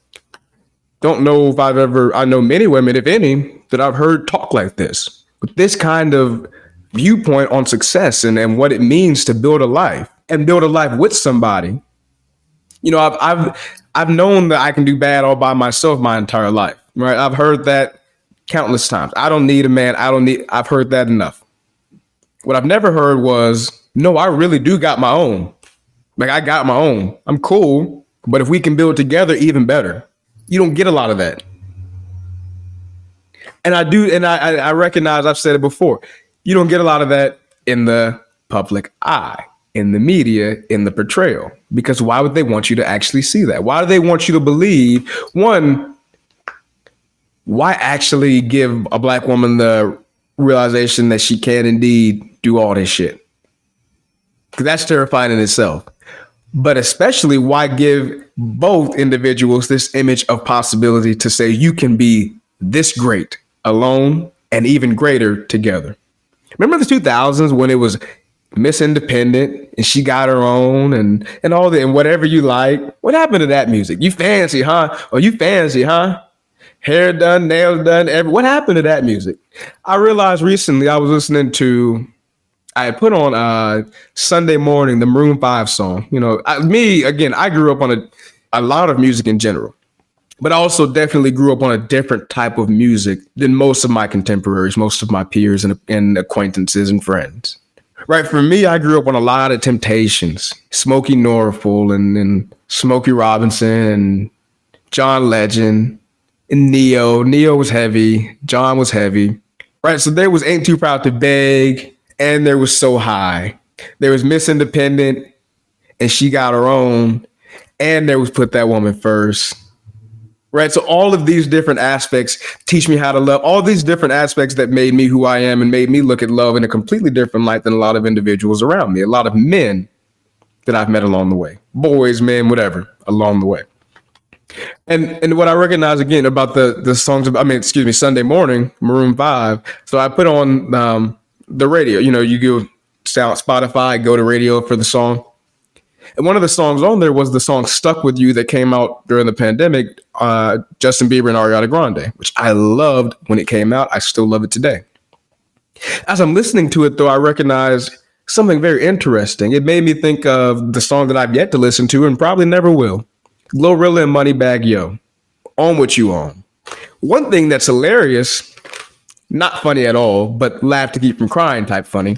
don't know if I've ever, I know many women, if any, that I've heard talk like this. With this kind of viewpoint on success and, and what it means to build a life and build a life with somebody. You know, I've, I've, I've known that I can do bad all by myself my entire life, right? I've heard that countless times. I don't need a man. I don't need, I've heard that enough. What I've never heard was, no, I really do got my own. Like I got my own. I'm cool, but if we can build together, even better. You don't get a lot of that. And I do, and I, I recognize I've said it before. You don't get a lot of that in the public eye, in the media, in the portrayal. Because why would they want you to actually see that? Why do they want you to believe? One, why actually give a black woman the realization that she can indeed do all this shit? Because that's terrifying in itself but especially why give both individuals this image of possibility to say you can be this great alone and even greater together. Remember the 2000s when it was Miss Independent and she got her own and and all that and whatever you like. What happened to that music? You fancy, huh? Or you fancy, huh? Hair done, nails done, every what happened to that music? I realized recently I was listening to I put on uh Sunday morning the Maroon Five song. You know, I, me again. I grew up on a a lot of music in general, but I also definitely grew up on a different type of music than most of my contemporaries, most of my peers and, and acquaintances and friends. Right. For me, I grew up on a lot of Temptations, Smokie Norful and, and Smokey Robinson and John Legend and Ne-Yo. Ne-Yo was heavy. John was heavy. Right. So there was Ain't Too Proud to Beg and there was so high. There was Miss Independent, and she got her own, and there was put that woman first. Right. So all of these different aspects teach me how to love. All these different aspects that made me who I am and made me look at love in a completely different light than a lot of individuals around me. A lot of men that I've met along the way, boys, men, whatever, along the way. And and what I recognize again about the the songs, I mean, excuse me, Sunday morning, Maroon Five. So I put on um, the radio. You know, you go sound Spotify, go to radio for the song. And one of the songs on there was the song "Stuck with You" that came out during the pandemic. Uh, Justin Bieber and Ariana Grande, which I loved when it came out. I still love it today. As I'm listening to it, though, I recognize something very interesting. It made me think of the song that I've yet to listen to and probably never will. Glorilla and Moneybagg Yo, "On What You On." One thing that's hilarious not funny at all, but laugh to keep from crying type funny.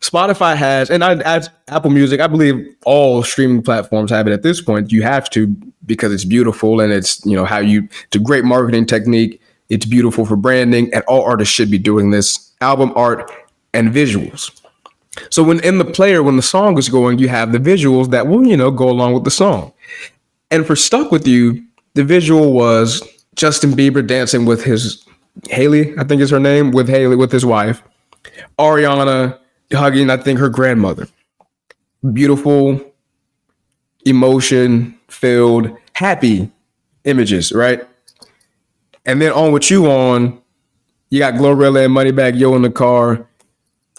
Spotify has, and I, Apple Music, I believe all streaming platforms have it at this point. You have to because it's beautiful and it's you know how you. It's a great marketing technique. It's beautiful for branding, and all artists should be doing this. Album art and visuals. So when in the player, when the song is going, you have the visuals that will, you know, go along with the song. And for Stuck With You, the visual was Justin Bieber dancing with his Hailey, I think is her name, with Hailey, with his wife. Ariana hugging, I think, her grandmother. Beautiful, emotion filled, happy images, right? And then on with you on, you got Glorilla and Moneybagg Yo in the car.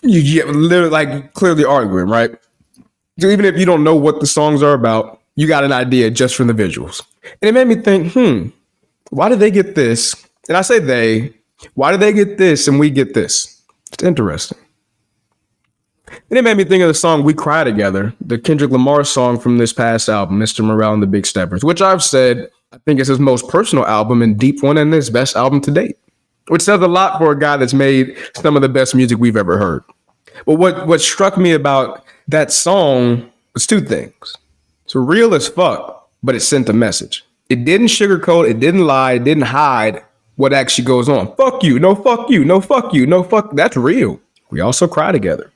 You get literally like clearly arguing, right? So even if you don't know what the songs are about, you got an idea just from the visuals. And it made me think, hmm, why did they get this? And I say they, why do they get this and we get this? It's interesting. And it made me think of the song We Cry Together, the Kendrick Lamar song from this past album, Mr. Morale and the Big Steppers, which I've said I think is his most personal album and deep one and his best album to date. Which says a lot for a guy that's made some of the best music we've ever heard. But what, what struck me about that song was two things. It's real as fuck, but it sent a message. It didn't sugarcoat, it didn't lie, it didn't hide what actually goes on. Fuck you, no fuck you, no fuck you, no fuck. That's real. We also cry together.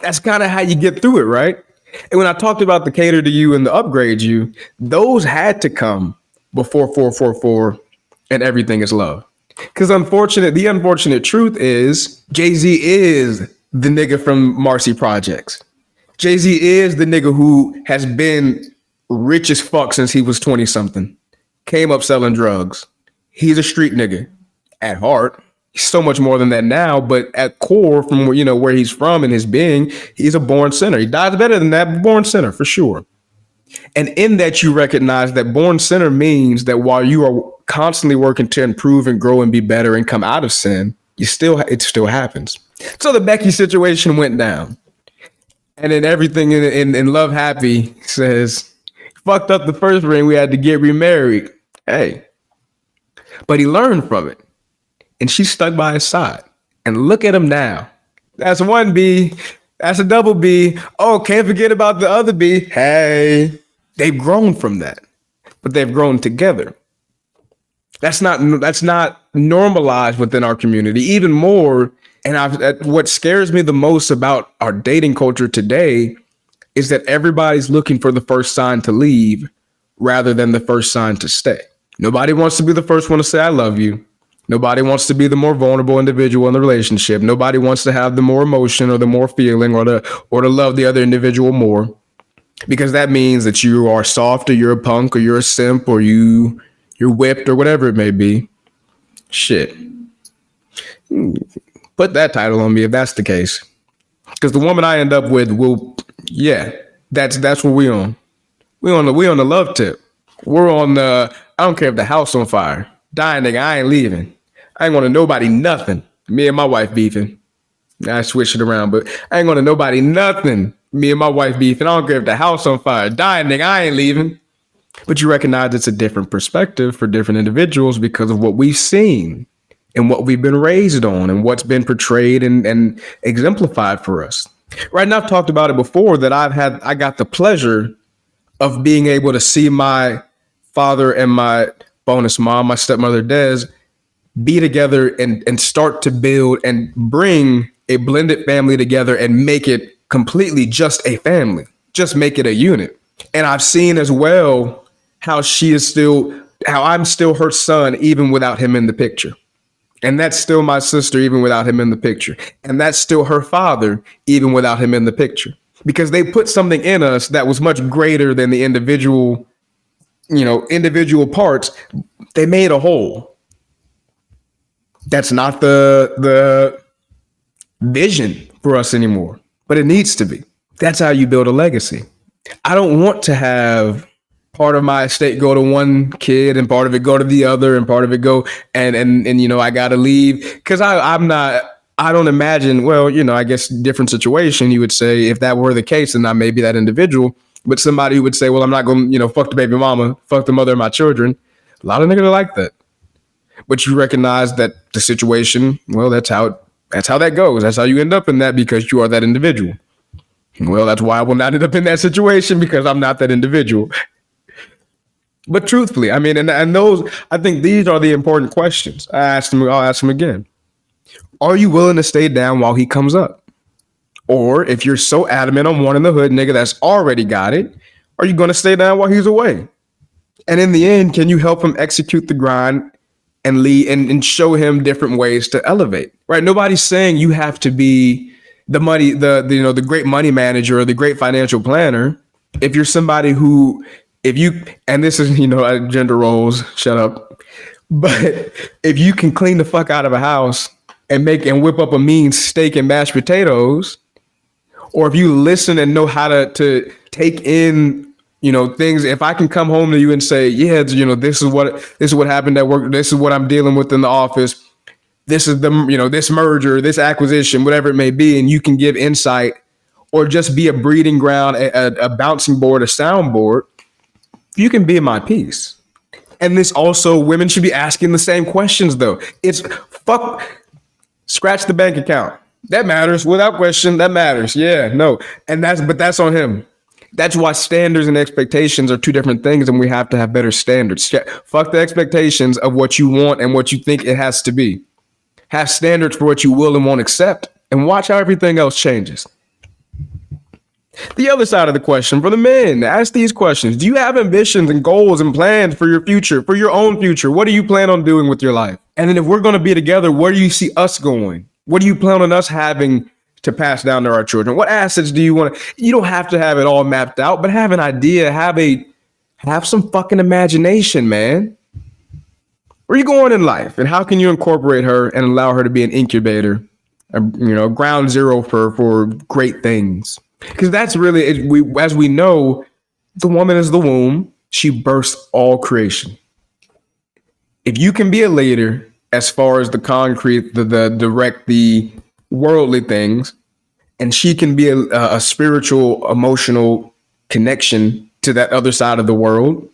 That's kind of how you get through it, right? And when I talked about the cater to you and the upgrade you, those had to come before 444 and everything is love. Because unfortunate, the unfortunate truth is Jay Z is the nigga from Marcy Projects. Jay Z is the nigga who has been rich as fuck since he was 20 something, came up selling drugs. He's a street nigga at heart He's so much more than that now, but at core, from where you know where he's from and his being, he's a born sinner. He dies better than that, born sinner for sure. And in that, you recognize that born sinner means that while you are constantly working to improve and grow and be better and come out of sin, you still it still happens. So the Becky situation went down, and then everything in, in, in Love Happy says, "Fucked up the first ring. We had to get remarried." Hey, but he learned from it and she stuck by his side. And look at him now. That's one B. That's a double B. Oh, can't forget about the other B. Hey, they've grown from that, but they've grown together. That's not that's not normalized within our community. Even more, and I've, what scares me the most about our dating culture today is that everybody's looking for the first sign to leave rather than the first sign to stay. Nobody wants to be the first one to say I love you. Nobody wants to be the more vulnerable individual in the relationship. Nobody wants to have the more emotion or the more feeling or to or to love the other individual more. Because that means that you are soft or you're a punk or you're a simp or you you're whipped or whatever it may be. Shit. Put that title on me if that's the case. Because the woman I end up with will yeah, that's that's what we on. We on the we on the love tip. We're on the I don't care if the house on fire. Dying nigga, I ain't leaving. I ain't gonna nobody nothing. Me and my wife beefing. I switched it around, but I ain't gonna nobody nothing. Me and my wife beefing. I don't care if the house on fire. Dying nigga, I ain't leaving. But you recognize it's a different perspective for different individuals because of what we've seen and what we've been raised on and what's been portrayed and, and exemplified for us. Right now, I've talked about it before that I've had, I got the pleasure of being able to see my father and my bonus mom, my stepmother Des, be together and and start to build and bring a blended family together and make it completely just a family. Just make it a unit. And I've seen as well how she is still how I'm still her son even without him in the picture. And that's still my sister even without him in the picture. And that's still her father even without him in the picture. Because they put something in us that was much greater than the individual you know, individual parts, they made a whole. That's not the the vision for us anymore, but it needs to be. That's how you build a legacy. I don't want to have part of my estate go to one kid and part of it go to the other and part of it go and and and you know I got to leave because I I'm not I don't imagine well you know I guess different situation you would say if that were the case and I may be that individual but somebody who would say, well, I'm not going to, you know, fuck the baby mama, fuck the mother of my children. A lot of niggas are like that. But you recognize that the situation, well, that's how it, that's how that goes. That's how you end up in that because you are that individual. Well, that's why I will not end up in that situation because I'm not that individual. But truthfully, I mean, and, and those, I think these are the important questions. I asked him, I'll ask him again. Are you willing to stay down while he comes up? Or if you're so adamant on wanting the hood nigga that's already got it, are you going to stay down while he's away? And in the end, can you help him execute the grind and lead and, and show him different ways to elevate? Right? Nobody's saying you have to be the money, the, the you know, the great money manager or the great financial planner. If you're somebody who, if you, and this is <laughs> you know uh, gender roles, shut up. But <laughs> if you can clean the fuck out of a house and make and whip up a mean steak and mashed potatoes, or if you listen and know how to to take in you know things if i can come home to you and say yeah you know this is what this is what happened at work this is what i'm dealing with in the office this is the you know this merger this acquisition whatever it may be and you can give insight or just be a breeding ground a, a bouncing board a soundboard you can be my piece and this also women should be asking the same questions though. It's fuck scratch the bank account that matters without question that matters yeah no and that's but that's on him that's why standards and expectations are two different things, and we have to have better standards. Fuck the expectations of what you want and what you think it has to be. Have standards for what you will and won't accept, and watch how everything else changes. The other side of the question for the men, ask these questions. Do you have ambitions and goals and plans for your future, for your own future? What do you plan on doing with your life? And then if we're going to be together, where do you see us going? What do you plan on us having to pass down to our children? What assets do you want? You don't have to have it all mapped out, but have an idea, have a have some fucking imagination, man. Where are you going in life, and how can you incorporate her and allow her to be an incubator, a, you know, ground zero for for great things? Because that's really we as we know, the woman is the womb. She bursts all creation. If you can be a leader as far as the concrete, the the direct, the worldly things, and she can be a, a spiritual, emotional connection to that other side of the world,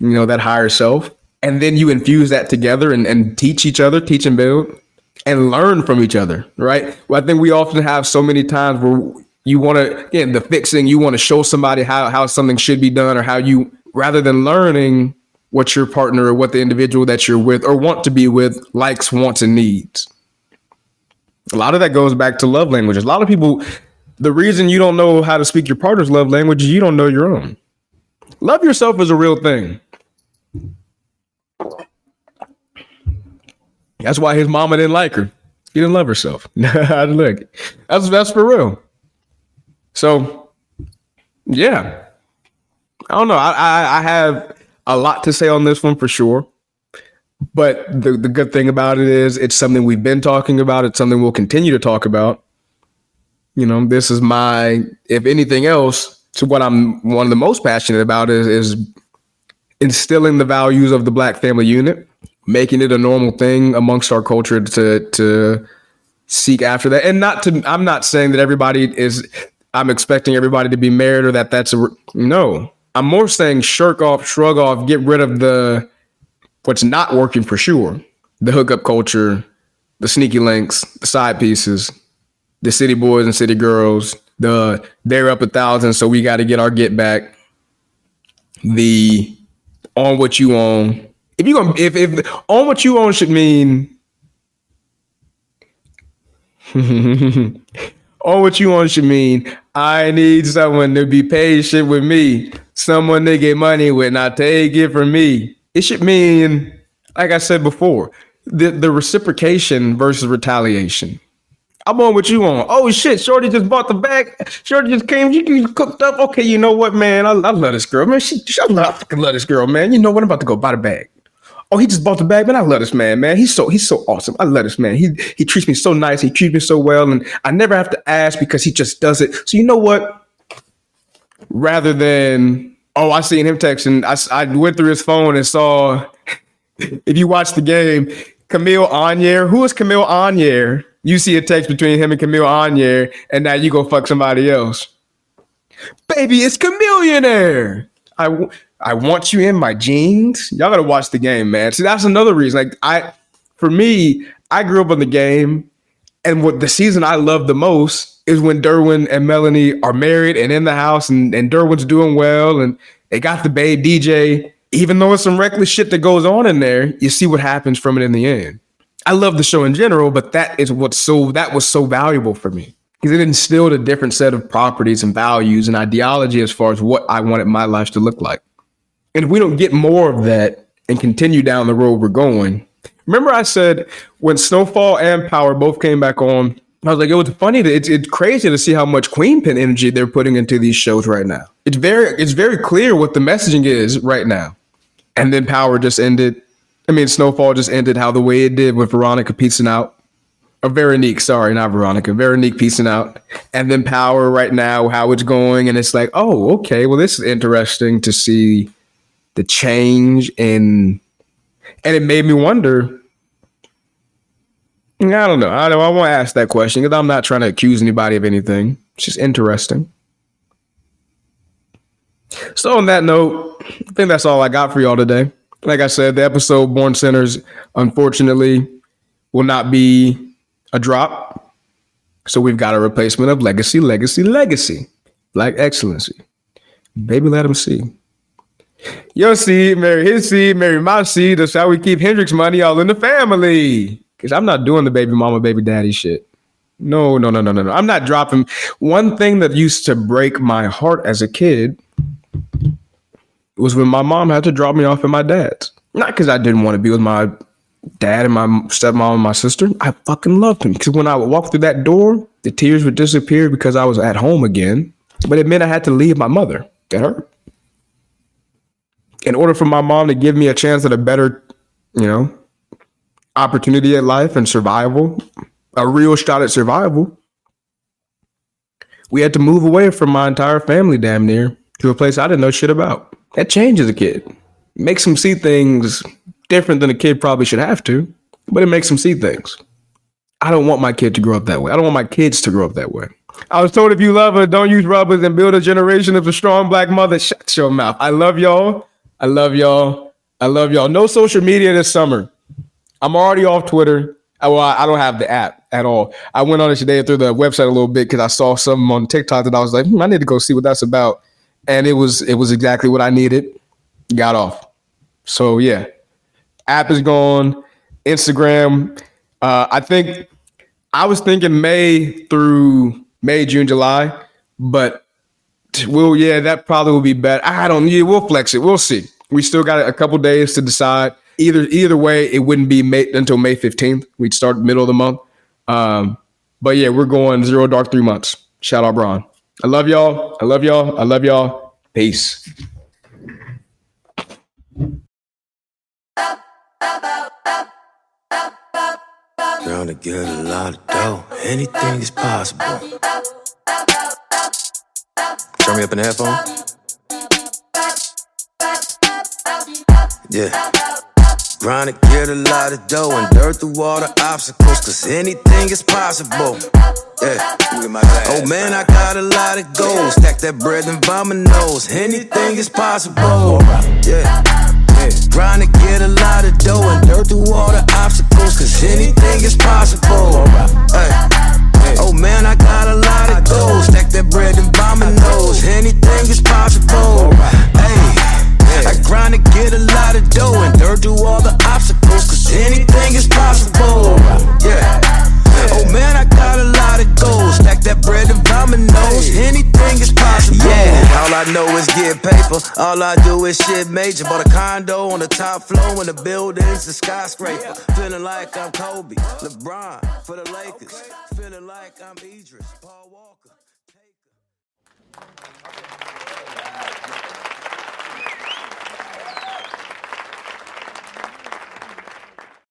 you know, that higher self. And then you infuse that together and, and teach each other, teach and build, and learn from each other, right? Well, I think we often have so many times where you want to, again, the fixing, you want to show somebody how, how something should be done or how you, rather than learning what your partner or what the individual that you're with or want to be with likes, wants, and needs a lot of that goes back to love languages. A lot of people, the reason you don't know how to speak your partner's love language is you don't know your own. Love yourself is a real thing. That's why his mama didn't like her. He didn't love herself. <laughs> Look, that's that's for real. So, yeah, I don't know. I, I I have a lot to say on this one for sure. But the, the good thing about it is it's something we've been talking about. It's something we'll continue to talk about. You know, this is my, if anything else, to what I'm one of the most passionate about is, is instilling the values of the black family unit, making it a normal thing amongst our culture to to seek after that. And not to I'm not saying that everybody is I'm expecting everybody to be married or that that's a no. I'm more saying shirk off, shrug off, get rid of the what's not working for sure the hookup culture, the sneaky links, the side pieces, the city boys and city girls, the they're up a thousand, so we got to get our get back. The on what you own. If you going if if on what you own should mean <laughs> on what you own should mean I need someone to be patient with me, someone to get money with, not take it from me it should mean, like I said before, the, the reciprocation versus retaliation. I'm on what you on. Oh shit, Shorty just bought the bag. Shorty just came. You, just cooked up. Okay, you know what, man? I, I love this girl, man. She, she I, love, I fucking love this girl, man. You know what? I'm about to go buy the bag. Oh, he just bought the bag, man. I love this man, man. He's so he's so awesome. I love this man. He he treats me so nice. He treats me so well, and I never have to ask because he just does it. So you know what? Rather than Oh, I seen him texting. I, I went through his phone and saw. <laughs> if you watch the game, Camille Anier. Who is Camille Anier? You see a text between him and Camille Anier, and now you go fuck somebody else. Baby, it's Chamillionaire. I I want you in my jeans. Y'all gotta watch the game, man. See, that's another reason. Like I, for me, I grew up on the game, and what the season I love the most is when Derwin and Melanie are married and in the house, and, and Derwin's doing well, and they got the babe DJ. Even though it's some reckless shit that goes on in there, you see what happens from it in the end. I love the show in general, but that is what's so that was so valuable for me. because it instilled a different set of properties and values and ideology as far as what I wanted my life to look like. And if we don't get more of that and continue down the road we're going, remember I said when Snowfall and Power both came back on, I was like, it was funny. It's it's crazy to see how much Queen Pin energy they're putting into these shows right now. It's very it's very clear what the messaging is right now. And then Power just ended. I mean, Snowfall just ended how the way it did with Veronica piecing out. Or Veronique, sorry, not Veronica. Veronique piecing out. And then Power right now, how it's going. And it's like, oh, okay. Well, this is interesting to see the change in. And it made me wonder I don't know. I don't. I won't ask that question because I'm not trying to accuse anybody of anything. It's just interesting. So on that note, I think that's all I got for y'all today. Like I said, the episode Born Sinners, unfortunately, will not be a drop. So we've got a replacement of Legacy, Legacy, Legacy. Black Excellency. Baby, let him see. Your seed, marry his seed, marry my seed. That's how we keep Hendricks money all in the family. Because I'm not doing the baby mama, baby daddy shit. No, no, no, no, no, no. I'm not dropping. One thing that used to break my heart as a kid was when my mom had to drop me off at my dad's. Not because I didn't want to be with my dad and my stepmom and my sister. I fucking loved him. Because when I would walk through that door, the tears would disappear because I was at home again. But it meant I had to leave my mother. That hurt. In order for my mom to give me a chance at a better, you know, opportunity at life and survival, a real shot at survival, we had to move away from my entire family damn near to a place I didn't know shit about. That changes a kid. Makes them see things different than a kid probably should have to, but it makes them see things. I don't want my kid to grow up that way. I don't want my kids to grow up that way. I was told if you love her, don't use rubbers and build a generation of a strong black mother. Shut your mouth. I love y'all. I love y'all. I love y'all. No social media this summer. I'm already off Twitter. Uh, well, I don't have the app at all. I went on it today through the website a little bit because I saw something on TikTok that I was like, hmm, I need to go see what that's about, and it was it was exactly what I needed. Got off. So yeah, app is gone. Instagram. Uh, I think I was thinking May through May, June, July, but well, yeah, that probably will be better. I don't. Yeah, we'll flex it. We'll see. We still got a couple days to decide either either way, it wouldn't be May, until May 15th. We'd start middle of the month. Um, but yeah, we're going zero dark three months. Shout out Braun. I love y'all. I love y'all. I love y'all. Peace. Trying to get a lot of dough. Anything is possible. Me up in the headphone. Yeah. Trying to get a lot of dough and dirt through all the obstacles, cause anything is possible. Yeah. Oh man, I got a lot of goals. Stack that bread and vomit nose. Anything is possible. Yeah. Trying to get a lot of dough and dirt through all the obstacles, cause anything is possible. Hey. Oh man, I got a lot of goals. Stack that bread and vomit nose. Anything is possible. Hey. I grind to get a lot of dough and dirt through all the obstacles, cause anything is possible. Yeah. Oh man, I got a lot of goals. Stack that bread and dominoes. Anything is possible. Yeah. All I know is get paper. All I do is shit major. Bought a condo on the top floor and the building's a skyscraper. Feeling like I'm Kobe, LeBron for the Lakers. Feeling like I'm Idris, Paul